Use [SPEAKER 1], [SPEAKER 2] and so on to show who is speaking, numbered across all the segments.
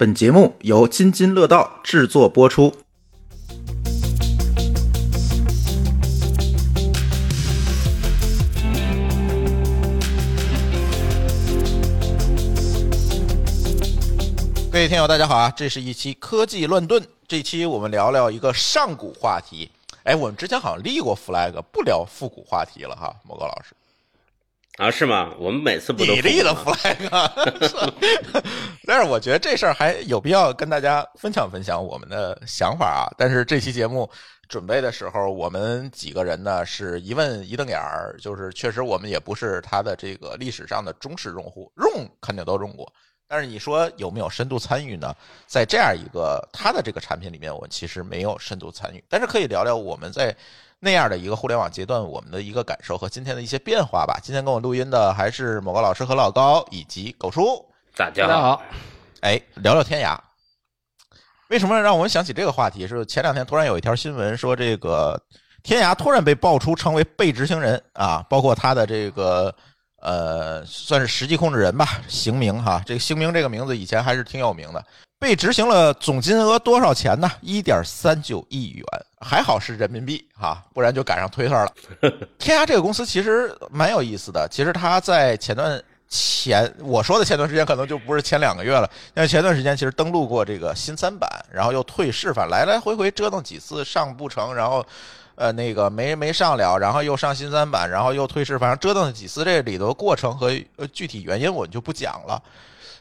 [SPEAKER 1] 本节目由津津乐道制作播出。
[SPEAKER 2] 各位听友，大家好啊！这是一期科技乱炖，这期我们聊聊一个上古话题。哎，我们之前好像立过 flag，不聊复古话题了哈，某高老师。
[SPEAKER 3] 啊，是吗？我们每次不都
[SPEAKER 2] 你立的 flag，但是我觉得这事儿还有必要跟大家分享分享我们的想法啊。但是这期节目准备的时候，我们几个人呢是一问一瞪眼儿，就是确实我们也不是他的这个历史上的忠实用户，用肯定都用过。但是你说有没有深度参与呢？在这样一个他的这个产品里面，我其实没有深度参与，但是可以聊聊我们在那样的一个互联网阶段我们的一个感受和今天的一些变化吧。今天跟我录音的还是某个老师和老高以及狗叔。
[SPEAKER 3] 大家
[SPEAKER 4] 好，
[SPEAKER 2] 哎，聊聊天涯。为什么让我们想起这个话题？是前两天突然有一条新闻说，这个天涯突然被爆出成为被执行人啊，包括他的这个呃，算是实际控制人吧，邢明哈。这个邢明这个名字以前还是挺有名的，被执行了，总金额多少钱呢？一点三九亿元，还好是人民币哈，不然就赶上推特了。天涯这个公司其实蛮有意思的，其实它在前段前我说的前段时间可能就不是前两个月了，但是前段时间其实登录过这个新三板，然后又退市，反正来来回回折腾几次上不成，然后呃那个没没上了，然后又上新三板，然后又退市，反正折腾了几次，这里头过程和呃具体原因我就不讲了。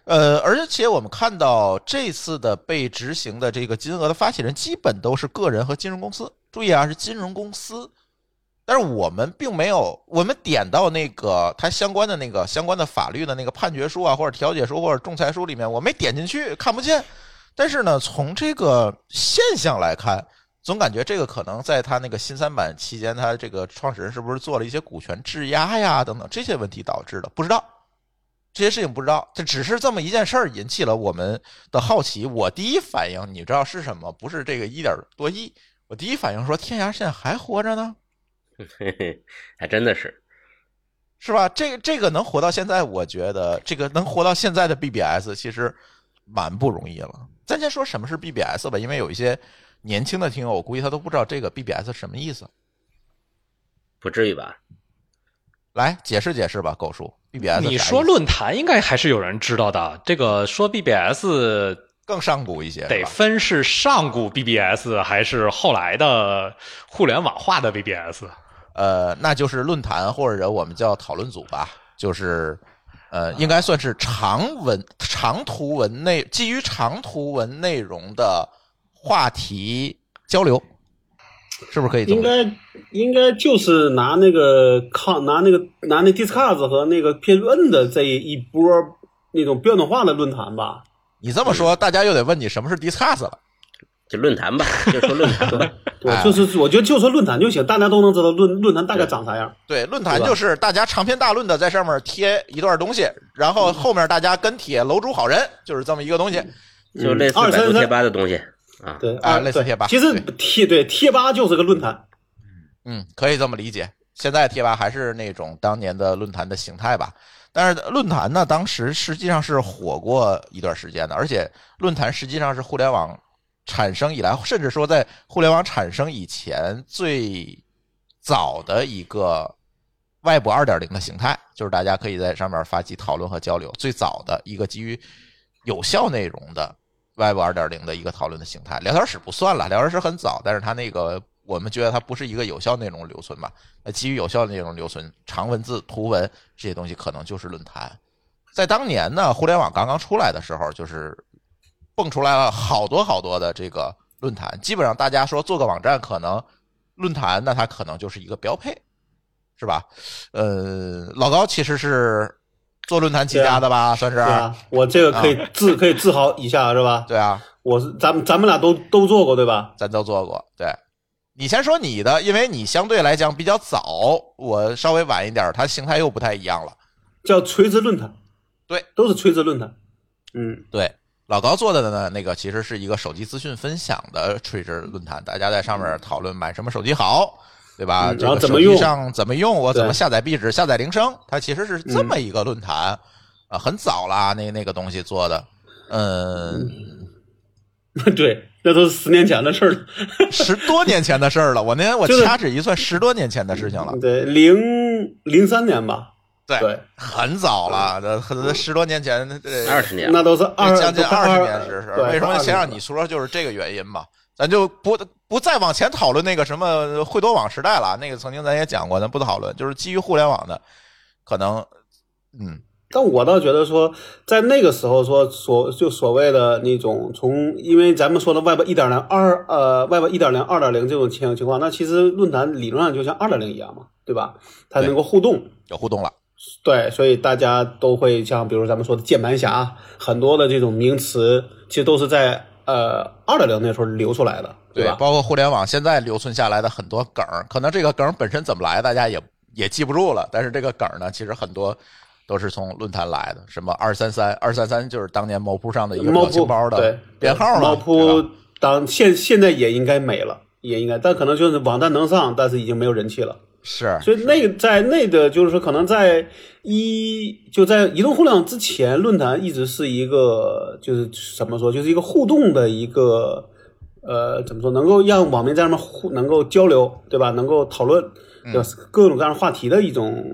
[SPEAKER 2] 呃，而且我们看到这次的被执行的这个金额的发起人基本都是个人和金融公司，注意啊，是金融公司。但是我们并没有，我们点到那个它相关的那个相关的法律的那个判决书啊，或者调解书或者仲裁书里面，我没点进去，看不见。但是呢，从这个现象来看，总感觉这个可能在他那个新三板期间，他这个创始人是不是做了一些股权质押呀等等这些问题导致的，不知道。这些事情不知道，这只是这么一件事儿引起了我们的好奇。我第一反应，你知道是什么？不是这个一点多亿，我第一反应说天涯现在还活着呢。
[SPEAKER 3] 嘿嘿，还真的是。
[SPEAKER 2] 是吧？这个这个能活到现在，我觉得这个能活到现在的 BBS 其实蛮不容易了。咱先说什么是 BBS 吧，因为有一些年轻的听友，我估计他都不知道这个 BBS 什么意思。
[SPEAKER 3] 不至于吧？
[SPEAKER 2] 来解释解释吧，狗叔，BBS
[SPEAKER 4] 你说论坛应该还是有人知道的。这个说 BBS
[SPEAKER 2] 更上古一些，
[SPEAKER 4] 得分是上古 BBS 还是后来的互联网化的 BBS。
[SPEAKER 2] 呃，那就是论坛或者我们叫讨论组吧，就是呃，应该算是长文、长图文内基于长图文内容的话题交流，是不是可以
[SPEAKER 5] 应该应该就是拿那个抗拿那个拿那 Discuss 和那个 PN 的这一波那种标准化的论坛吧。
[SPEAKER 2] 你这么说，大家又得问你什么是 Discuss 了。
[SPEAKER 3] 就论坛吧，就说论坛吧。
[SPEAKER 5] 对
[SPEAKER 2] 哎，
[SPEAKER 5] 就是我觉得就说论坛就行，大家都能知道论论坛大概长啥样。
[SPEAKER 2] 对，论坛就是大家长篇大论的在上面贴一段东西，然后后面大家跟帖楼主好人，就是这么一个东西。
[SPEAKER 3] 就类似百度贴吧的东西啊。
[SPEAKER 5] 对
[SPEAKER 2] 啊类似贴吧
[SPEAKER 5] 其实贴对贴吧就是个论坛。
[SPEAKER 2] 嗯，可以这么理解。现在贴吧还是那种当年的论坛的形态吧，但是论坛呢，当时实际上是火过一段时间的，而且论坛实际上是互联网产生以来，甚至说在互联网产生以前最早的一个外部二点零的形态，就是大家可以在上面发起讨论和交流，最早的一个基于有效内容的 Web 二点零的一个讨论的形态。聊天室不算了，聊天室很早，但是它那个我们觉得它不是一个有效内容留存吧？那基于有效内容留存，长文字、图文这些东西可能就是论坛。在当年呢，互联网刚刚出来的时候，就是蹦出来了好多好多的这个论坛，基本上大家说做个网站，可能论坛那它可能就是一个标配，是吧？呃，老高其实是做论坛起家的吧，算是
[SPEAKER 5] 对啊，我这个可以自可以自豪一下是吧？
[SPEAKER 2] 对啊，
[SPEAKER 5] 我是咱们咱们俩都都做过对吧？
[SPEAKER 2] 咱都做过。对，你先说你的，因为你相对来讲比较早，我稍微晚一点，它形态又不太一样了。
[SPEAKER 5] 叫垂直论坛。
[SPEAKER 2] 对，
[SPEAKER 5] 都是垂直论坛。嗯，
[SPEAKER 2] 对，老高做的呢，那个其实是一个手机资讯分享的垂直论坛，大家在上面讨论买什么手机好，对吧？
[SPEAKER 5] 嗯
[SPEAKER 2] 这个手机
[SPEAKER 5] 然后怎么用
[SPEAKER 2] 上怎么用，我怎么下载壁纸、下载铃声，它其实是这么一个论坛啊，很早啦，那那个东西做的。嗯，
[SPEAKER 5] 对，那都是十年前的事儿了。
[SPEAKER 2] 十多年前的事儿了。我那天我掐指一算，十多年前的事情了。
[SPEAKER 5] 对，零零三年吧，
[SPEAKER 2] 对，
[SPEAKER 5] 对，
[SPEAKER 2] 很早了，这很十多年前，这
[SPEAKER 3] 二十年，
[SPEAKER 5] 那都是二
[SPEAKER 2] 将近二十年的事
[SPEAKER 5] 儿
[SPEAKER 2] 为什么先让你说，就是这个原因嘛？咱就不不再往前讨论那个什么惠多网时代了，那个曾经咱也讲过，咱不讨论。就是基于互联网的，可能，嗯，
[SPEAKER 5] 但我倒觉得说，在那个时候说所就所谓的那种从，因为咱们说的 Web 一点零二呃 Web 一点零二点零这种情情况，那其实论坛理论上就像二点零一样嘛，对吧？它能够互动，
[SPEAKER 2] 有互动了。
[SPEAKER 5] 对，所以大家都会像比如咱们说的键盘侠，很多的这种名词，其实都是在呃二点零那时候流出来的，
[SPEAKER 2] 对
[SPEAKER 5] 吧？
[SPEAKER 2] 包括互联网现在留存下来的很多梗儿，可能这个梗儿本身怎么来，大家也也记不住了。但是这个梗儿呢，其实很多都是从论坛来的，什么二三三二三三就是当年猫扑上的一个表情包
[SPEAKER 5] 对
[SPEAKER 2] 的编号嘛。
[SPEAKER 5] 猫
[SPEAKER 2] 对
[SPEAKER 5] 扑当现现在也应该没了，也应该，但可能就是网站能上，但是已经没有人气了。
[SPEAKER 2] 是，
[SPEAKER 5] 所以那个在那个就是说，可能在一就在移动互联网之前，论坛一直是一个就是怎么说，就是一个互动的一个呃怎么说，能够让网民在上面互能够交流，对吧？能够讨论，对吧？各种各样话题的一种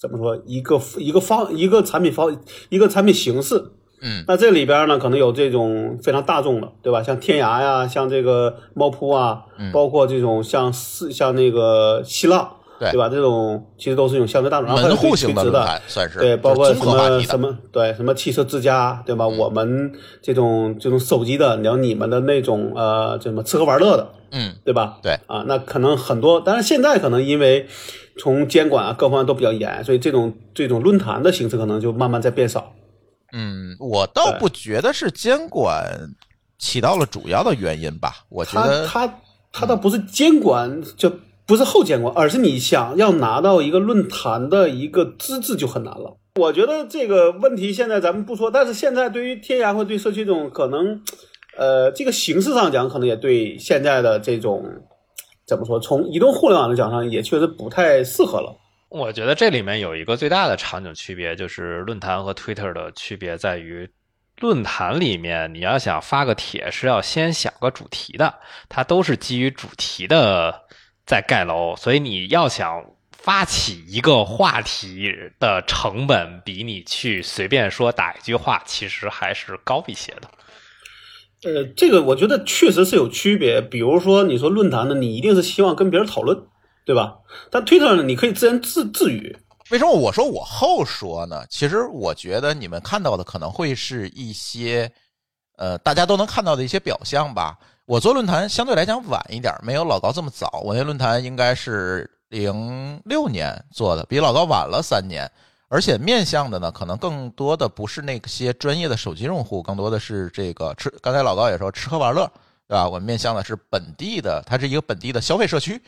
[SPEAKER 5] 怎么说一个一个方一个产品方一个产品形式。
[SPEAKER 2] 嗯，
[SPEAKER 5] 那这里边呢，可能有这种非常大众的，对吧？像天涯呀，像这个猫扑啊，包括这种像四像那个新浪，
[SPEAKER 2] 对
[SPEAKER 5] 对吧？这种其实都是一种相对大众，然后
[SPEAKER 2] 门户型
[SPEAKER 5] 垂直的
[SPEAKER 2] 论坛，算是
[SPEAKER 5] 对，包括什么什么对什么汽车之家，对吧？我们这种这种手机的，然后你们的那种呃，这什么吃喝玩乐的，
[SPEAKER 2] 嗯，
[SPEAKER 5] 对吧？
[SPEAKER 2] 对
[SPEAKER 5] 啊，那可能很多，但是现在可能因为从监管啊各方面都比较严，所以这种这种论坛的形式可能就慢慢在变少。
[SPEAKER 2] 嗯，我倒不觉得是监管起到了主要的原因吧。我觉
[SPEAKER 5] 他
[SPEAKER 2] 得
[SPEAKER 5] 他他倒不是监管，就不是后监管，而是你想要拿到一个论坛的一个资质就很难了。我觉得这个问题现在咱们不说，但是现在对于天涯或对社区这种可能，呃，这个形式上讲，可能也对现在的这种怎么说，从移动互联网的讲上，也确实不太适合了。
[SPEAKER 4] 我觉得这里面有一个最大的场景区别，就是论坛和 Twitter 的区别在于，论坛里面你要想发个帖是要先想个主题的，它都是基于主题的在盖楼，所以你要想发起一个话题的成本，比你去随便说打一句话，其实还是高一些的。
[SPEAKER 5] 呃，这个我觉得确实是有区别。比如说，你说论坛呢，你一定是希望跟别人讨论，对吧？但 Twitter 呢，你可以自言自自语。
[SPEAKER 2] 为什么我说我后说呢？其实我觉得你们看到的可能会是一些，呃，大家都能看到的一些表象吧。我做论坛相对来讲晚一点，没有老高这么早。我那论坛应该是零六年做的，比老高晚了三年。而且面向的呢，可能更多的不是那些专业的手机用户，更多的是这个吃。刚才老高也说吃喝玩乐，对吧？我们面向的是本地的，它是一个本地的消费社区。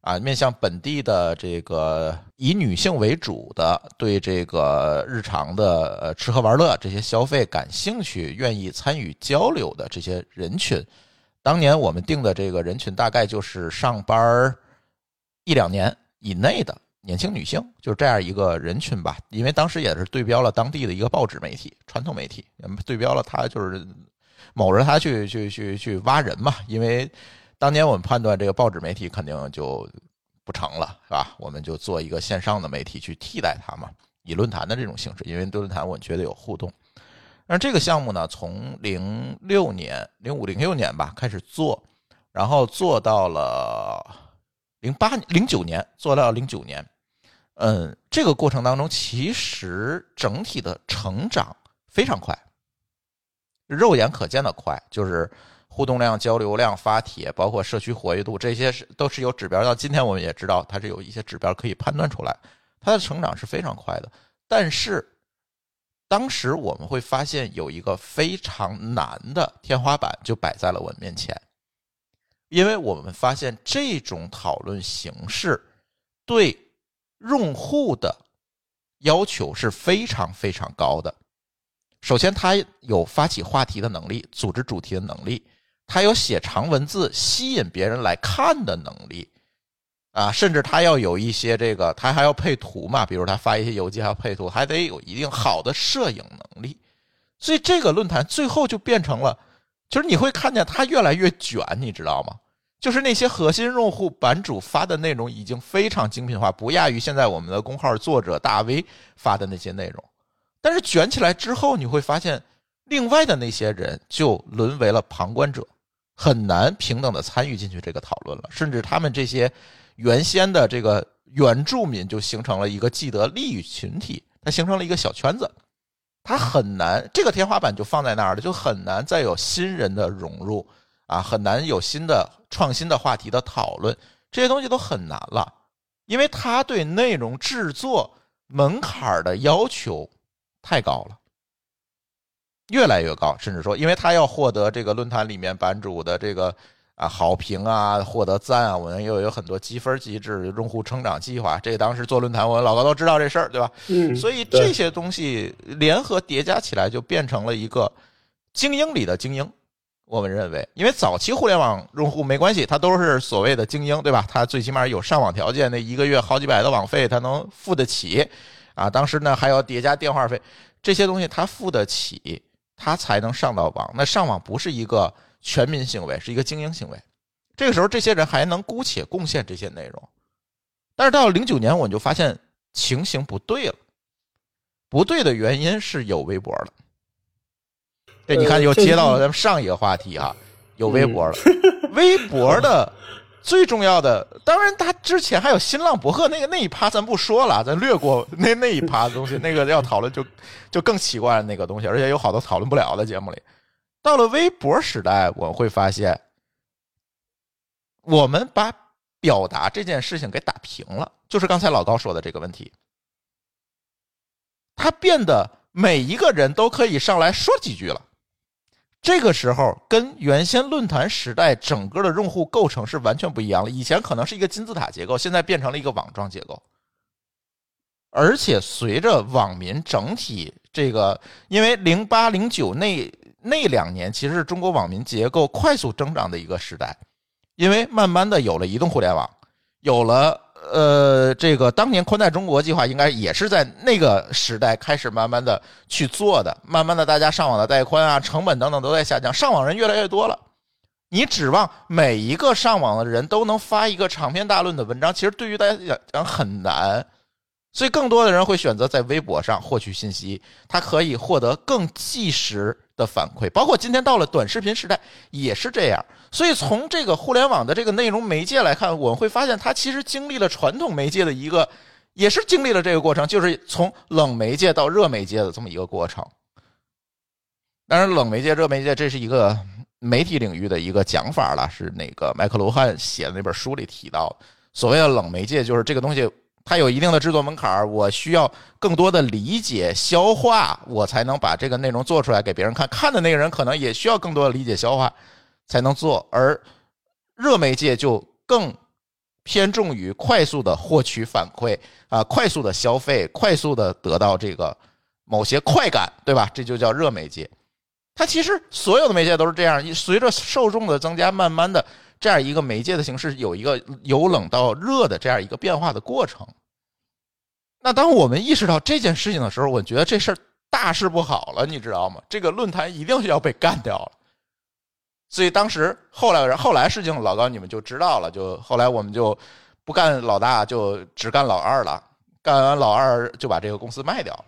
[SPEAKER 2] 啊，面向本地的这个以女性为主的，对这个日常的呃吃喝玩乐这些消费感兴趣、愿意参与交流的这些人群，当年我们定的这个人群大概就是上班儿一两年以内的年轻女性，就是这样一个人群吧。因为当时也是对标了当地的一个报纸媒体、传统媒体，对标了他就是某着他去去去去挖人嘛，因为。当年我们判断这个报纸媒体肯定就不成了，是吧？我们就做一个线上的媒体去替代它嘛，以论坛的这种形式，因为论坛我觉得有互动。那这个项目呢，从零六年、零五、零六年吧开始做，然后做到了零八、零九年，做到零九年。嗯，这个过程当中，其实整体的成长非常快，肉眼可见的快，就是。互动量、交流量、发帖，包括社区活跃度，这些是都是有指标。到今天我们也知道，它是有一些指标可以判断出来，它的成长是非常快的。但是当时我们会发现有一个非常难的天花板就摆在了我们面前，因为我们发现这种讨论形式对用户的要求是非常非常高的。首先，他有发起话题的能力，组织主题的能力。他有写长文字吸引别人来看的能力，啊，甚至他要有一些这个，他还要配图嘛，比如他发一些邮件还要配图，还得有一定好的摄影能力。所以这个论坛最后就变成了，就是你会看见它越来越卷，你知道吗？就是那些核心用户版主发的内容已经非常精品化，不亚于现在我们的公号作者大 V 发的那些内容。但是卷起来之后，你会发现，另外的那些人就沦为了旁观者，很难平等的参与进去这个讨论了。甚至他们这些原先的这个原住民就形成了一个既得利益群体，它形成了一个小圈子，它很难这个天花板就放在那儿了，就很难再有新人的融入啊，很难有新的创新的话题的讨论，这些东西都很难了，因为它对内容制作门槛的要求。太高了，越来越高，甚至说，因为他要获得这个论坛里面版主的这个啊好评啊，获得赞啊，我们又有很多积分机制、用户成长计划。这当时做论坛，我们老高都知道这事儿，对吧？
[SPEAKER 5] 嗯，
[SPEAKER 2] 所以这些东西联合叠加起来，就变成了一个精英里的精英。我们认为，因为早期互联网用户没关系，他都是所谓的精英，对吧？他最起码有上网条件，那一个月好几百的网费他能付得起。啊，当时呢还要叠加电话费，这些东西他付得起，他才能上到网。那上网不是一个全民行为，是一个精英行为。这个时候，这些人还能姑且贡献这些内容。但是到了零九年，我就发现情形不对了。不对的原因是有微博了。对，你看又接到了咱们上一个话题啊，有微博了。微博的 最重要的，当然他之前还有新浪博客那个那一趴，咱不说了，咱略过 那那一趴的东西。那个要讨论就就更奇怪的那个东西，而且有好多讨论不了的节目里。到了微博时代，我会发现，我们把表达这件事情给打平了，就是刚才老高说的这个问题。它变得每一个人都可以上来说几句了。这个时候跟原先论坛时代整个的用户构成是完全不一样了。以前可能是一个金字塔结构，现在变成了一个网状结构。而且随着网民整体这个，因为零八零九那那两年其实是中国网民结构快速增长的一个时代，因为慢慢的有了移动互联网，有了呃这个当年宽带中国计划应该也是在那个时代开始慢慢的去做的，慢慢的大家上网的带宽啊、成本等等都在下降，上网人越来越多了。你指望每一个上网的人都能发一个长篇大论的文章，其实对于大家讲很难。所以，更多的人会选择在微博上获取信息，他可以获得更即时的反馈。包括今天到了短视频时代，也是这样。所以，从这个互联网的这个内容媒介来看，我们会发现，它其实经历了传统媒介的一个，也是经历了这个过程，就是从冷媒介到热媒介的这么一个过程。当然，冷媒介、热媒介这是一个媒体领域的一个讲法了，是那个麦克卢汉写的那本书里提到，所谓的冷媒介就是这个东西。它有一定的制作门槛我需要更多的理解、消化，我才能把这个内容做出来给别人看。看的那个人可能也需要更多的理解、消化，才能做。而热媒介就更偏重于快速的获取反馈啊，快速的消费，快速的得到这个某些快感，对吧？这就叫热媒介。它其实所有的媒介都是这样，随着受众的增加，慢慢的。这样一个媒介的形式有一个由冷到热的这样一个变化的过程。那当我们意识到这件事情的时候，我觉得这事儿大事不好了，你知道吗？这个论坛一定是要被干掉了。所以当时后来后来事情老高你们就知道了，就后来我们就不干老大，就只干老二了。干完老二就把这个公司卖掉了，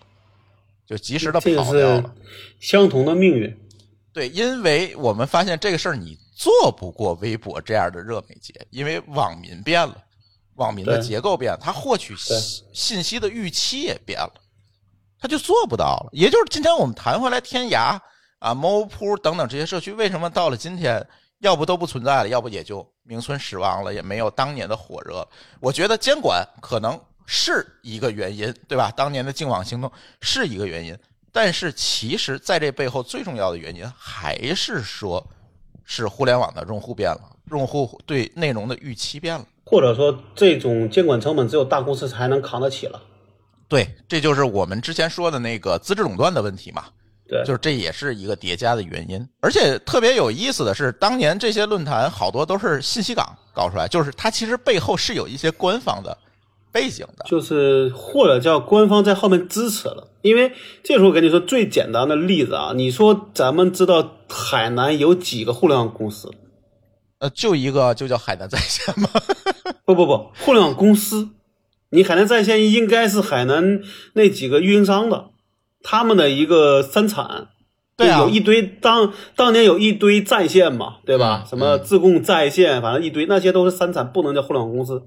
[SPEAKER 2] 就及时的跑掉了。
[SPEAKER 5] 相同的命运。
[SPEAKER 2] 对，因为我们发现这个事儿你。做不过微博这样的热媒介，因为网民变了，网民的结构变了，他获取信息的预期也变了，他就做不到了。也就是今天我们谈回来，天涯啊、猫扑等等这些社区，为什么到了今天，要不都不存在了，要不也就名存实亡了，也没有当年的火热。我觉得监管可能是一个原因，对吧？当年的净网行动是一个原因，但是其实在这背后最重要的原因还是说。是互联网的用户变了，用户对内容的预期变了，
[SPEAKER 5] 或者说这种监管成本只有大公司才能扛得起了。
[SPEAKER 2] 对，这就是我们之前说的那个资质垄断的问题嘛。
[SPEAKER 5] 对，
[SPEAKER 2] 就是这也是一个叠加的原因。而且特别有意思的是，当年这些论坛好多都是信息港搞出来，就是它其实背后是有一些官方的背景的。
[SPEAKER 5] 就是或者叫官方在后面支持了，因为这时候我跟你说最简单的例子啊，你说咱们知道海南有几个互联网公司？
[SPEAKER 2] 呃，就一个就叫海南在线吗。
[SPEAKER 5] 不不不，互联网公司，你海南在线应该是海南那几个运营商的，他们的一个三产。
[SPEAKER 2] 对啊
[SPEAKER 5] 有一堆当当年有一堆在线嘛，对吧？
[SPEAKER 2] 嗯
[SPEAKER 5] 什么自贡在线，反正一堆，那些都是三产，不能叫互联网公司。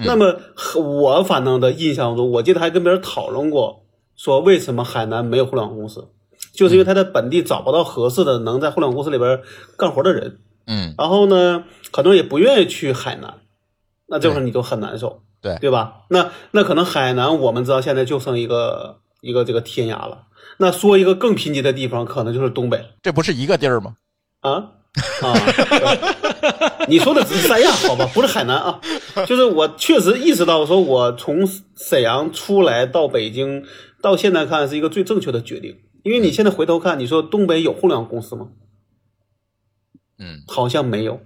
[SPEAKER 2] 嗯
[SPEAKER 5] 那么我反正的印象中，我记得还跟别人讨论过，说为什么海南没有互联网公司，就是因为他在本地找不到合适的能在互联网公司里边干活的人。
[SPEAKER 2] 嗯，
[SPEAKER 5] 然后呢，很多人也不愿意去海南，那这会儿你就很难受，
[SPEAKER 2] 对
[SPEAKER 5] 对吧？那那可能海南我们知道现在就剩一个一个这个天涯了。那说一个更贫瘠的地方，可能就是东北
[SPEAKER 2] 这不是一个地儿吗？
[SPEAKER 5] 啊啊！你说的只是三亚，好吧，不是海南啊。就是我确实意识到，说我从沈阳出来到北京，到现在看是一个最正确的决定。因为你现在回头看，你说东北有互联网公司吗？
[SPEAKER 2] 嗯
[SPEAKER 5] 好像没有，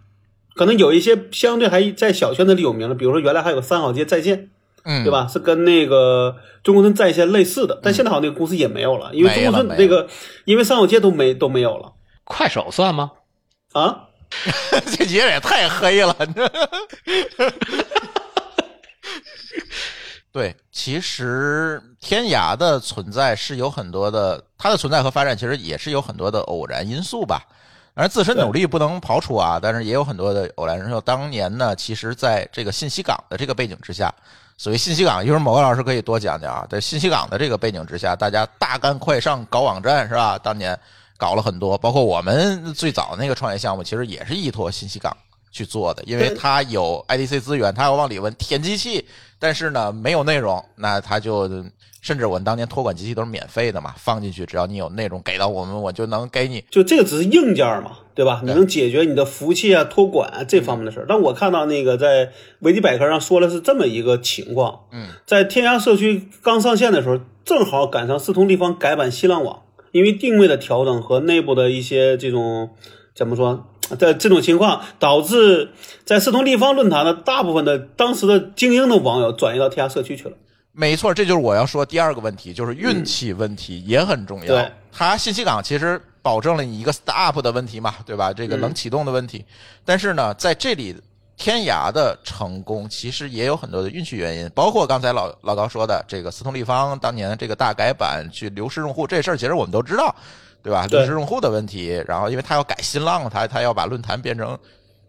[SPEAKER 5] 可能有一些相对还在小圈子里有名的，比如说原来还有个三好街在线，
[SPEAKER 2] 嗯，
[SPEAKER 5] 对？吧？是跟那个中国村在线类似的，但现在好像那个公司也没有了，因为中国村那个，因为三好街都没都没有了
[SPEAKER 4] 快手算吗？
[SPEAKER 5] 啊。
[SPEAKER 2] 这几个人也太黑了。对，其实天涯的存在是有很多的，它的存在和发展其实也是有很多的偶然因素吧。当然，自身努力不能刨除啊，但是也有很多的偶然因素。当年呢，其实在这个信息港的这个背景之下，所谓信息港，一会儿某个老师可以多讲讲啊。在信息港的这个背景之下，大家大干快上搞网站是吧？当年搞了很多，包括我们最早那个创业项目，其实也是依托信息港去做的，因为它有 IDC 资源，它要往里问填机器，但是呢没有内容，那它就甚至我们当年托管机器都是免费的嘛，放进去只要你有内容给到我们，我就能给你。
[SPEAKER 5] 就这个只是硬件嘛，对吧？你能解决你的服务器啊、托管啊这方面的事儿。但我看到那个在维基百科上说了是这么一个情况，
[SPEAKER 2] 嗯，
[SPEAKER 5] 在天涯社区刚上线的时候，正好赶上四通地方改版新浪网，因为定位的调整和内部的一些这种怎么说，在这种情况导致在四通立方论坛的大部分的当时的精英的网友转移到天涯社区去了。
[SPEAKER 2] 没错，这就是我要说第二个问题，就是运气问题也很重要。
[SPEAKER 5] 对
[SPEAKER 2] 它信息港其实保证了你一个 start up 的问题嘛，对吧？这个能启动的问题。但是呢，在这里天涯的成功其实也有很多的运气原因，包括刚才老老高说的这个四通立方当年的这个大改版去流失用户这事儿，其实我们都知道，对吧？
[SPEAKER 5] 对
[SPEAKER 2] 流失用户的问题，然后因为他要改新浪，他他要把论坛变成。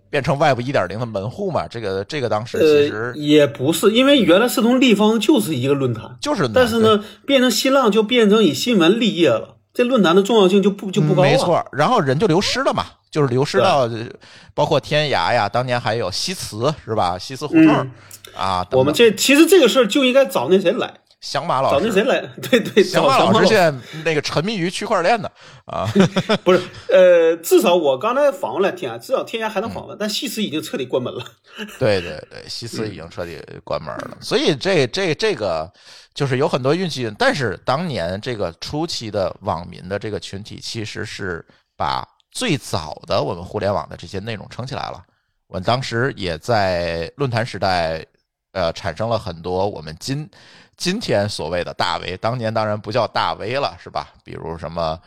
[SPEAKER 2] 变成 Web 一点零的门户嘛，这个这个当时其实
[SPEAKER 5] 呃，也不是，因为原来四通立方就是一个论坛，
[SPEAKER 2] 就是
[SPEAKER 5] 但是呢，变成新浪就变成以新闻立业了，这论坛的重要性就不就不高了。
[SPEAKER 2] 嗯没错，然后人就流失了嘛，就是流失到包括天涯呀，当年还有西祠是吧？西祠胡同、
[SPEAKER 5] 嗯
[SPEAKER 2] 啊，等等
[SPEAKER 5] 我们这其实这个事儿就应该找那谁来，
[SPEAKER 2] 响马老师，
[SPEAKER 5] 找那谁来，对对，
[SPEAKER 2] 响
[SPEAKER 5] 马
[SPEAKER 2] 马老师现在那个沉迷于区块链的啊，
[SPEAKER 5] 不是，呃，至少我刚才访问了天涯，至少天涯还能访问，但西祠已经彻底关门了。
[SPEAKER 2] 对对对，西祠已经彻底关门了，所以这这这个就是有很多运气，但是当年这个初期的网民的这个群体，其实是把最早的我们互联网的这些内容撑起来了。我们当时也在论坛时代，呃，产生了很多我们今今天所谓的大 V，当年当然不叫大 V 了，是吧？比如什么。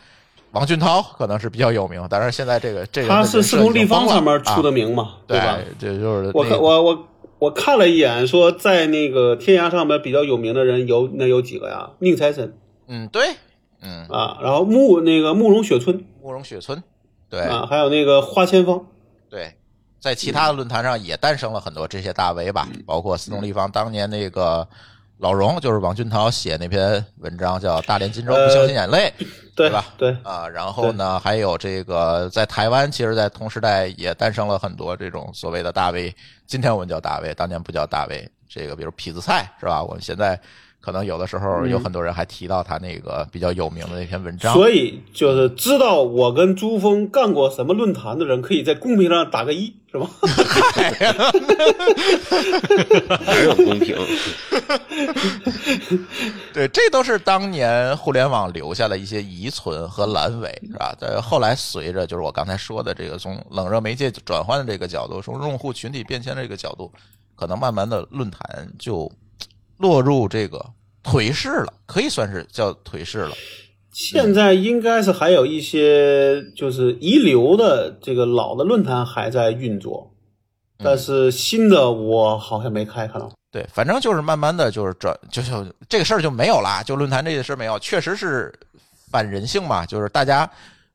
[SPEAKER 2] 王俊涛可能是比较有名，但是现在这个这个
[SPEAKER 5] 他是四通立方上面出的
[SPEAKER 2] 名。
[SPEAKER 5] 名嘛，
[SPEAKER 2] 对
[SPEAKER 5] 吧？
[SPEAKER 2] 这就是
[SPEAKER 5] 我看我我我看了一眼，说在那个天涯上面比较有名的人有那有几个呀？宁财神
[SPEAKER 2] 嗯，对，嗯，
[SPEAKER 5] 啊，然后慕那个慕容雪村
[SPEAKER 2] 慕容雪村，对、
[SPEAKER 5] 啊，还有那个花千芳。
[SPEAKER 2] 对，在其他的论坛上也诞生了很多这些大 V 吧，包括四通立方当年那个老荣，就是王俊涛写那篇文章叫《大连金州不相信眼泪》
[SPEAKER 5] 对
[SPEAKER 2] 吧？
[SPEAKER 5] 对，
[SPEAKER 2] 啊，然后呢，还有这个在台湾，其实，在同时代也诞生了很多这种所谓的大 V，今天我们叫大 V，当年不叫大 V。这个比如痞子蔡是吧？我们现在可能有的时候有很多人还提到他那个比较有名的那篇文章。
[SPEAKER 5] 所以就是知道我跟朱峰干过什么论坛的人，可以在公屏上打个一，是吧？
[SPEAKER 3] 哪有公屏？
[SPEAKER 2] 对，这都是当年互联网留下的一些遗存和阑尾，是吧？在后来随着就是我刚才说的这个从冷热媒介转换的这个角度，从用户群体变迁的这个角度，可能慢慢的论坛就落入这个颓势了，可以算是叫颓势了。
[SPEAKER 5] 现在应该是还有一些就是遗留的这个老的论坛还在运作，但是新的我好像没开，看到。
[SPEAKER 2] 对，反正就是慢慢的就是转，就就这个事儿就没有啦，就论坛这个事儿没有，确实是反人性嘛，就是大家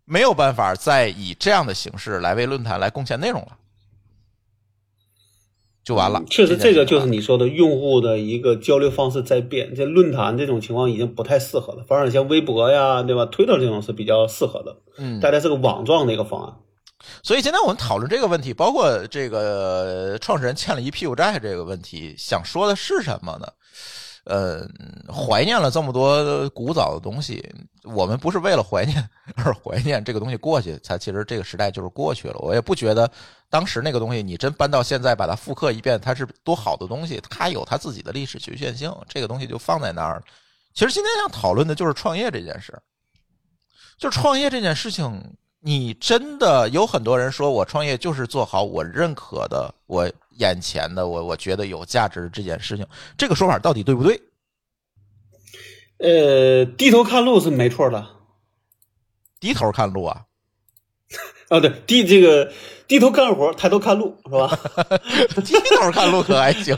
[SPEAKER 2] 没有办法再以这样的形式来为论坛来贡献内容了，就完了。
[SPEAKER 5] 嗯确实，这个就是
[SPEAKER 2] 你
[SPEAKER 5] 你说的用户的一个交流方式在变，这论坛这种情况已经不太适合了，反而像微博呀，对吧？推特这种是比较适合的，
[SPEAKER 2] 嗯，
[SPEAKER 5] 大家是个网状的一个方案。
[SPEAKER 2] 所以今天我们讨论这个问题，包括这个创始人欠了一屁股债这个问题，想说的是什么呢？呃，怀念了这么多古早的东西，我们不是为了怀念 而怀念这个东西过去，它其实这个时代就是过去了。我也不觉得当时那个东西你真搬到现在把它复刻一遍，它是多好的东西，它有它自己的历史局限性，这个东西就放在那儿。其实今天想讨论的就是创业这件事，就创业这件事情。你真的有很多人说我创业就是做好我认可的、我眼前的、我我觉得有价值的这件事情，这个说法到底对不对？
[SPEAKER 5] 呃，低头看路是没错的。
[SPEAKER 2] 低头看路啊，
[SPEAKER 5] 啊，对，低这个低头干活，抬头看路，是吧？
[SPEAKER 2] 低头看路可还行，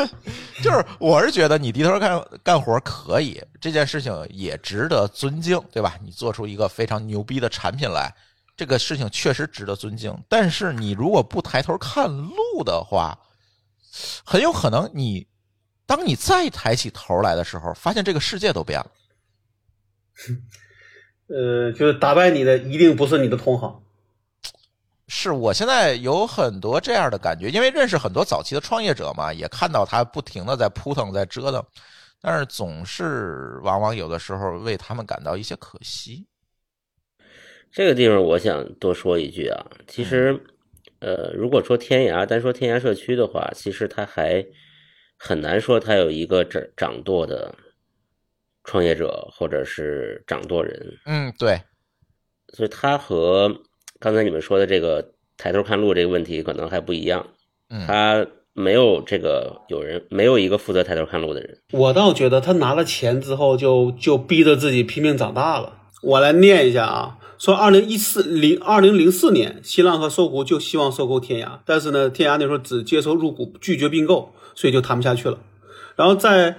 [SPEAKER 2] 就是我是觉得你低头干干活可以，这件事情也值得尊敬，对吧？你做出一个非常牛逼的产品来，这个事情确实值得尊敬。但是你如果不抬头看路的话，很有可能你当你再抬起头来的时候，发现这个世界都变了。
[SPEAKER 5] 呃，就是打败你的一定不是你的同行。
[SPEAKER 2] 是我现在有很多这样的感觉，因为认识很多早期的创业者嘛，也看到他不停的在扑腾，在折腾，但是总是往往有的时候为他们感到一些可惜。
[SPEAKER 3] 这个地方我想多说一句啊，其实，呃，如果说天涯，单说天涯社区的话，其实它还很难说它有一个掌掌舵的创业者或者是掌舵人，
[SPEAKER 2] 嗯，对，
[SPEAKER 3] 所以它和刚才你们说的这个抬头看路这个问题可能还不一样，
[SPEAKER 2] 嗯，
[SPEAKER 3] 他没有这个有人没有一个负责抬头看路的人，
[SPEAKER 5] 我倒觉得他拿了钱之后就就逼着自己拼命长大了。我来念一下啊，说二零一四零二零零四年，新浪和搜狐就希望收购天涯，但是呢，天涯那时候只接受入股，拒绝并购，所以就谈不下去了。然后在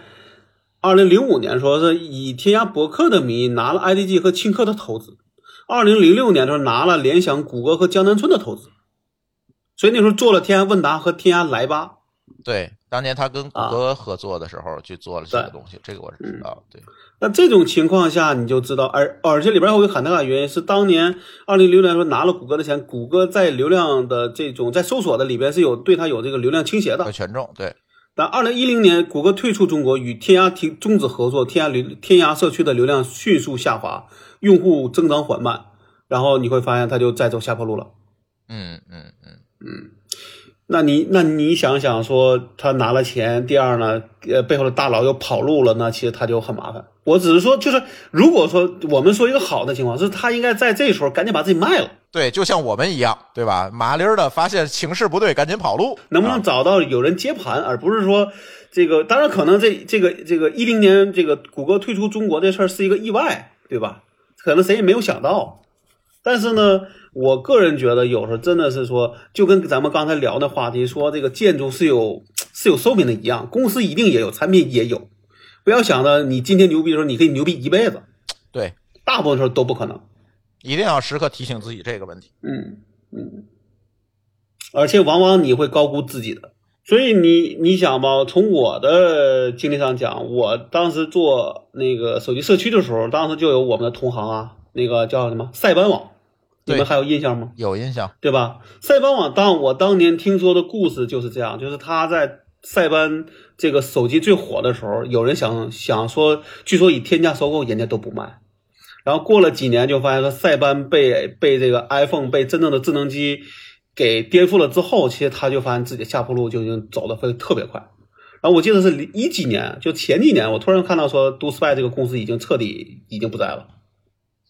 [SPEAKER 5] 二零零五年，说是以天涯博客的名义拿了 IDG 和青客的投资。二零零六年的时候拿了联想、谷歌和江南春的投资，所以那时候做了天涯问答和天涯来吧。
[SPEAKER 2] 对，当年他跟谷歌合作的时候去做了这个东西，这个我是知道。对，
[SPEAKER 5] 那这种情况下，你就知道，而而且里边还有一个很大的原因是，当年二零零六年时候拿了谷歌的钱，谷歌在流量的这种在搜索的里边是有对它有这个流量倾斜的
[SPEAKER 2] 有。权重，对，
[SPEAKER 5] 但二零一零年，谷歌退出中国，与天涯停终止合作，天涯流天涯社区的流量迅速下滑，用户增长缓慢，然后你会发现它就再走下坡路了。
[SPEAKER 2] 嗯嗯嗯，
[SPEAKER 5] 那你那你想想说，他拿了钱，第二呢，呃，背后的大佬又跑路了，那其实他就很麻烦。我只是说，就是如果说我们说一个好的情况，是他应该在这时候赶紧把自己卖了，
[SPEAKER 2] 对，就像我们一样，对吧？麻利儿的发现形势不对，赶紧跑路，
[SPEAKER 5] 能不能找到有人接盘，而不是说这个。当然，可能这这个这个一零年这个谷歌退出中国这事儿是一个意外，对吧？可能谁也没有想到。但是呢，我个人觉得有时候真的是说，就跟咱们刚才聊的话题说，这个建筑是有是有寿命的一样，公司一定也有，产品也有。不要想着你今天牛逼的时候，你可以牛逼一辈子，
[SPEAKER 2] 对，
[SPEAKER 5] 大部分时候都不可能。
[SPEAKER 2] 一定要时刻提醒自己这个问题。
[SPEAKER 5] 嗯嗯，而且往往你会高估自己的。所以你你想吧，从我的经历上讲，我当时做那个手机社区的时候，当时就有我们的同行啊，那个叫什么塞班网，你们还有印象吗？
[SPEAKER 2] 有印象，
[SPEAKER 5] 对吧？塞班网当我当年听说的故事就是这样，就是他在塞班这个手机最火的时候，有人想想说，据说以天价收购，人家都不卖。然后过了几年，就发现说塞班被被这个 iPhone 被真正的智能机给颠覆了之后，其实他就发现自己下坡路就已经走的会特别快。然后我记得是一几年，就前几年，我突然看到说 Do Spy 这个公司已经彻底已经不在了。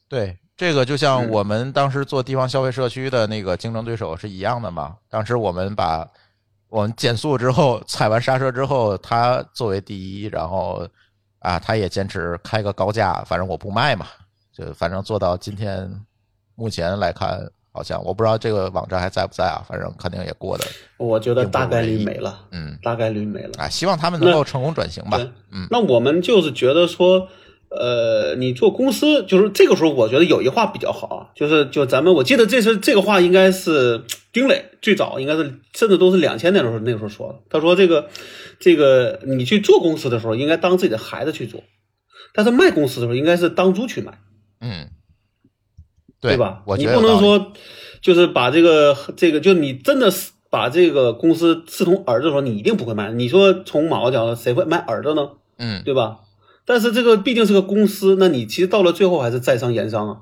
[SPEAKER 2] 对，这个就像我们当时做地方消费社区的那个竞争对手是一样的嘛。当时我们把我们减速之后踩完刹车之后，他作为第一，然后啊，他也坚持开个高价，反正我不卖嘛，就反正做到今天，目前来看，好像我不知道这个网站还在不在啊，反正肯定也过的，
[SPEAKER 5] 我觉得大概率没了，
[SPEAKER 2] 嗯
[SPEAKER 5] 大概率没了。
[SPEAKER 2] 啊，希望他们能够成功转型吧，嗯
[SPEAKER 5] 那我们就是觉得说，呃，你做公司，就是这个时候，我觉得有一话比较好啊，就是就咱们，我记得这是这个话应该是丁磊最早应该是甚至都是两千年的时候那个时候说的，他说这个这个你去做公司的时候，应该当自己的孩子去做，但是卖公司的时候，应该是当猪去卖。
[SPEAKER 2] 嗯，
[SPEAKER 5] 对吧？
[SPEAKER 2] 我
[SPEAKER 5] 你不能说就是把这个这个，就你真的是把这个公司视同儿子的时候，你一定不会卖。你说从某个角度，谁会卖儿子呢？
[SPEAKER 2] 嗯，
[SPEAKER 5] 对吧？但是这个毕竟是个公司，那你其实到了最后还是在商言商啊。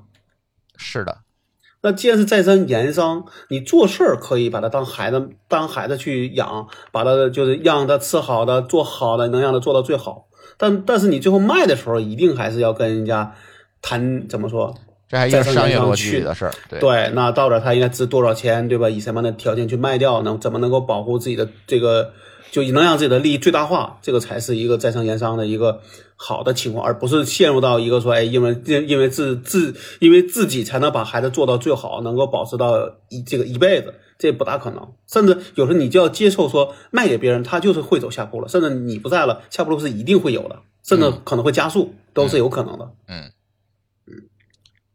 [SPEAKER 2] 是的，
[SPEAKER 5] 那既然是在商言商，你做事儿可以把它当孩子当孩子去养，把它就是让他吃好的、做好的，能让他做到最好。但但是你最后卖的时候，一定还是要跟人家谈怎么说？
[SPEAKER 2] 这还一个
[SPEAKER 5] 在商去
[SPEAKER 2] 辑的事儿，对
[SPEAKER 5] 对，那到这儿他应该值多少钱，对吧？以什么样的条件去卖掉，能怎么能够保护自己的这个，就能让自己的利益最大化，这个才是一个在商言商的一个好的情况，而不是陷入到一个说，哎，因为因因为自自因为自己才能把孩子做到最好，能够保持到一这个一辈子，这不大可能。甚至有时候你就要接受说，卖给别人，他就是会走下坡路，甚至你不在了，下坡路是一定会有的，甚至可能会加速，都是有可能的。
[SPEAKER 2] 嗯，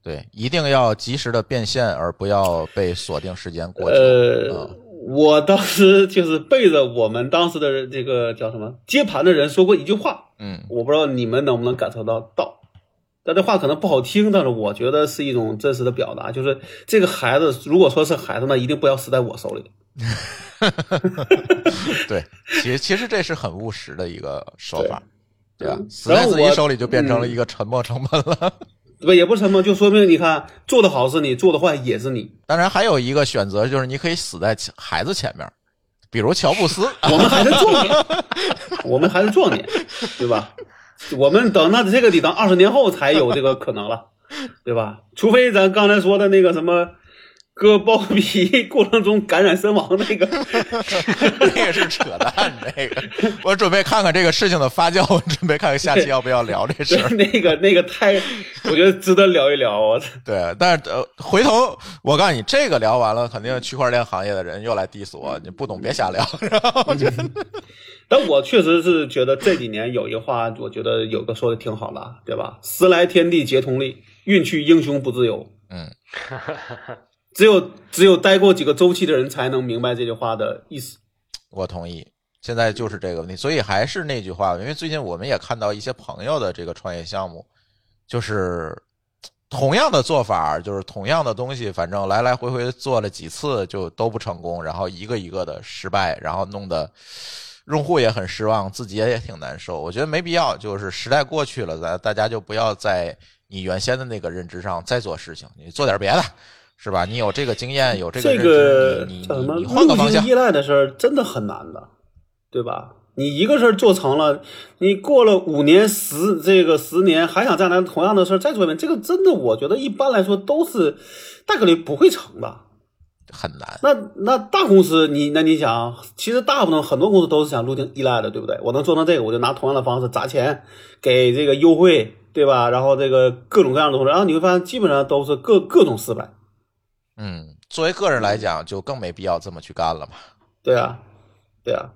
[SPEAKER 2] 对，一定要及时的变现，而不要被锁定时间过久。
[SPEAKER 5] 呃
[SPEAKER 2] 嗯，
[SPEAKER 5] 我当时就是背着我们当时的这个叫什么接盘的人说过一句话，
[SPEAKER 2] 嗯
[SPEAKER 5] 我不知道你们能不能感受到到。但这话可能不好听，但是我觉得是一种真实的表达，就是这个孩子如果说是孩子呢，一定不要死在我手里。
[SPEAKER 2] 对，其其实这是很务实的一个说法，对吧？
[SPEAKER 5] 嗯
[SPEAKER 2] 死在自己手里就变成了
[SPEAKER 5] 嗯
[SPEAKER 2] 一个沉没成本了。
[SPEAKER 5] 不也不是什么，就说明你看做的好是你，做的坏也是你。
[SPEAKER 2] 当然，还有一个选择就是你可以死在孩子前面，比如乔布斯。
[SPEAKER 5] 我们还是壮年，我们还是壮年，对吧？我们等那这个得等二十年后才有这个可能了，对吧？除非咱刚才说的那个什么割包皮过程中感染身亡那个，
[SPEAKER 2] 那个是扯淡，这个我准备看看这个事情的发酵，我准备看看下期要不要聊这事儿。
[SPEAKER 5] 那个那个太，我觉得值得聊一聊。我
[SPEAKER 2] 对，但是呃，回头我告诉你，这个聊完了，肯定区块链行业的人又来 diss 我，你不懂别瞎聊。然后我就
[SPEAKER 5] 但我确实是觉得这几年有一话，我觉得有个说的挺好的，对吧？时来天地皆同力，运去英雄不自由。
[SPEAKER 2] 嗯，
[SPEAKER 5] 只有只有待过几个周期的人才能明白这句话的意思。
[SPEAKER 2] 我同意。现在就是这个问题，所以还是那句话，因为最近我们也看到一些朋友的这个创业项目，就是同样的做法，就是同样的东西，反正来来回回做了几次就都不成功，然后一个一个的失败，然后弄得用户也很失望，自己也挺难受。我觉得没必要，就是时代过去了，咱大家就不要在你原先的那个认知上再做事情，你做点别的，是吧？你有这个经验，有这个
[SPEAKER 5] 这个
[SPEAKER 2] 知，你你
[SPEAKER 5] 叫什么
[SPEAKER 2] 你你换个方向
[SPEAKER 5] 路径依，赖的事儿真的很难的，对吧？你一个事儿做成了，你过了五年、十这个十年，还想再来同样的事儿再做一遍，这个真的我觉得一般来说都是大概率不会成的。
[SPEAKER 2] 很难。
[SPEAKER 5] 那那大公司，你那你想，其实大部分很多公司都是想路径依赖的，对不对？我能做成这个，我就拿同样的方式砸钱，给这个优惠，对吧？然后这个各种各样的东西，然后你会发现基本上都是各各种失败，
[SPEAKER 2] 嗯，作为个人来讲，就更没必要这么去干了嘛。
[SPEAKER 5] 对啊，对啊。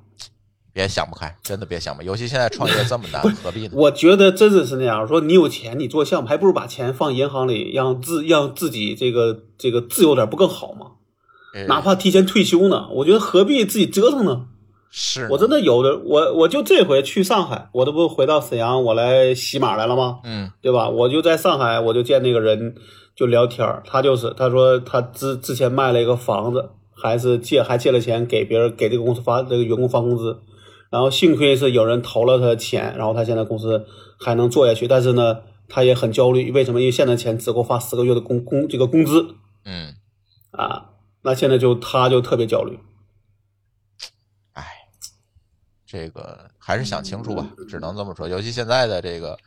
[SPEAKER 2] 别想不开，真的别想不开。尤其现在创业这么难，何必呢？
[SPEAKER 5] 我觉得真的是那样，说你有钱，你做项目，还不如把钱放银行里，让自让自己这个这个自由点，不更好吗？
[SPEAKER 2] 呃
[SPEAKER 5] 哪怕提前退休呢，我觉得何必自己折腾呢？
[SPEAKER 2] 是
[SPEAKER 5] 我真的有的，我我就这回去上海，我这不回到沈阳，我来洗马来了吗？
[SPEAKER 2] 嗯
[SPEAKER 5] 对吧？我就在上海，我就见那个人就聊天儿他就是他说他之之前卖了一个房子，还是借还借了钱给别人给这个公司发这个员工发工资，然后幸亏是有人投了他钱，然后他现在公司还能做下去，但是呢，他也很焦虑，为什么？因为现在钱只够发十个月的工工这个工资
[SPEAKER 2] 嗯，
[SPEAKER 5] 啊，那现在就他就特别焦虑。
[SPEAKER 2] 哎，这个还是想清楚吧，只能这么说。尤其现在的这个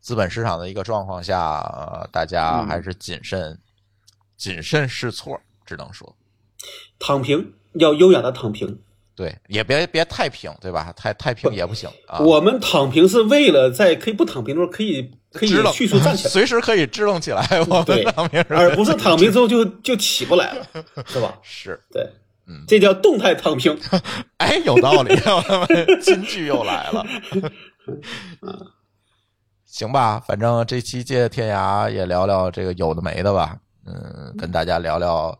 [SPEAKER 2] 资本市场的一个状况下，呃、大家还是谨慎、谨慎试错，只能说，
[SPEAKER 5] 躺平要优雅的躺平，
[SPEAKER 2] 对，也别别太平，对吧？太太平也不行啊。
[SPEAKER 5] 我们躺平是为了在可以不躺平的时候可以可以迅速站起来，
[SPEAKER 2] 随时可以支棱起来。我
[SPEAKER 5] 对
[SPEAKER 2] 们躺平，
[SPEAKER 5] 而不是躺平之后就就起不来了，是吧？
[SPEAKER 2] 是，
[SPEAKER 5] 对，
[SPEAKER 2] 嗯
[SPEAKER 5] 这叫动态躺平。
[SPEAKER 2] 哎，有道理，金句又来了。行吧，反正这期借天涯也聊聊这个有的没的吧，嗯，跟大家聊聊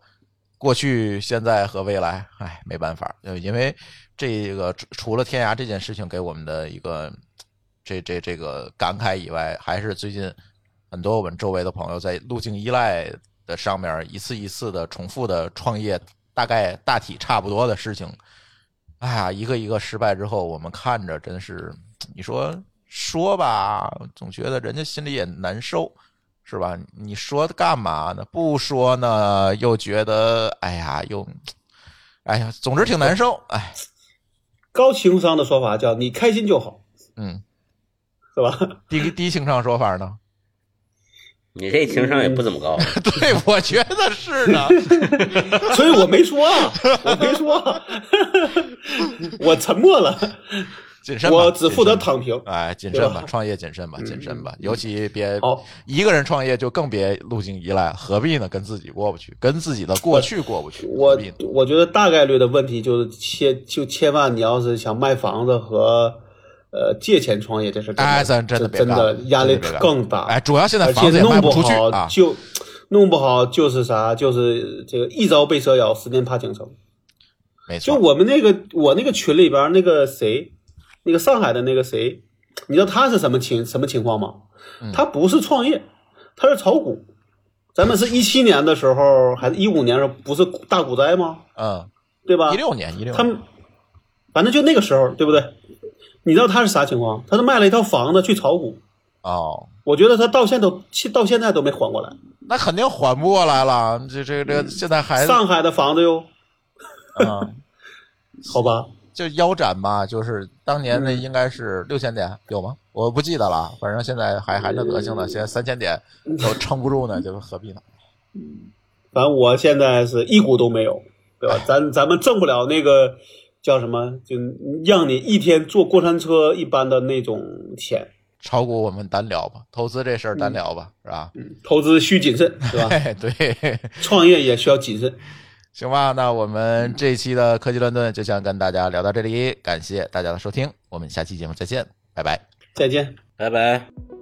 [SPEAKER 2] 过去、现在和未来。哎，没办法，呃因为这个除除了天涯这件事情给我们的一个这这这个感慨以外，还是最近很多我们周围的朋友在路径依赖的上面一次一次的重复的创业，大概大体差不多的事情。哎呀，一个一个失败之后，我们看着真是，你说说吧，总觉得人家心里也难受，是吧？你说干嘛呢？不说呢，又觉得哎呀，又哎呀，总之挺难受。哎，
[SPEAKER 5] 高情商的说法叫你开心就好，
[SPEAKER 2] 嗯，
[SPEAKER 5] 是吧？
[SPEAKER 2] 低低情商说法呢？
[SPEAKER 3] 你这情商也不怎么高，
[SPEAKER 2] 对，我觉得是呢。
[SPEAKER 5] 所以我没说啊，我没说啊，我沉默了，
[SPEAKER 2] 谨慎吧，
[SPEAKER 5] 我只负责躺平。
[SPEAKER 2] 哎，谨慎吧，创业谨慎吧，谨慎吧，尤其别
[SPEAKER 5] 好
[SPEAKER 2] 一个人创业就更别路径依赖，何必呢？跟自己过不去，跟自己的过去过不去，
[SPEAKER 5] 我？我觉得大概率的问题就是千就千万你要是想卖房子和呃借钱创业，这是真的
[SPEAKER 2] 哎咱真的
[SPEAKER 5] 真的压力更大。
[SPEAKER 2] 哎，主要现在
[SPEAKER 5] 而
[SPEAKER 2] 房子
[SPEAKER 5] 且弄不
[SPEAKER 2] 出去
[SPEAKER 5] 就弄不好就是啥，就是这个一朝被蛇咬，十年怕井绳。
[SPEAKER 2] 没错，
[SPEAKER 5] 就我们那个我那个群里边那个谁，那个上海的那个谁，你知道他是什么情什么情况吗？
[SPEAKER 2] 嗯
[SPEAKER 5] 他不是创业，他是炒股。咱们是 一七年的时候，还是一五年的时候，不是大股灾吗？
[SPEAKER 2] 嗯，
[SPEAKER 5] 对吧
[SPEAKER 2] 一？六年一六，
[SPEAKER 5] 他们反正就那个时候，对不对？你知道他是啥情况？他是卖了一套房子去炒股，
[SPEAKER 2] 哦，
[SPEAKER 5] 我觉得他到现在都到现在都没缓过来。
[SPEAKER 2] 那肯定缓不过来了，这这这现在还
[SPEAKER 5] 上海的房子哟，
[SPEAKER 2] 嗯，
[SPEAKER 5] 好吧，
[SPEAKER 2] 就腰斩吧，就是当年
[SPEAKER 5] 嗯
[SPEAKER 2] 那应该是六千点有吗？我不记得了，反正现在还还那德行呢，现在三千点都 撑不住呢，就何必呢？
[SPEAKER 5] 嗯反正我现在是一股都没有，对吧？咱咱们挣不了那个叫什么，就让你一天坐过山车一般的那种钱。
[SPEAKER 2] 炒股我们单聊吧，投资这事儿
[SPEAKER 5] 嗯
[SPEAKER 2] 单聊吧，是吧？
[SPEAKER 5] 投资需谨慎，是吧？
[SPEAKER 2] 对，
[SPEAKER 5] 创业也需要谨慎。
[SPEAKER 2] 行吧，那我们这一期的科技乱炖就先跟大家聊到这里，感谢大家的收听，我们下期节目再见，拜拜。
[SPEAKER 5] 再见。
[SPEAKER 3] 拜拜。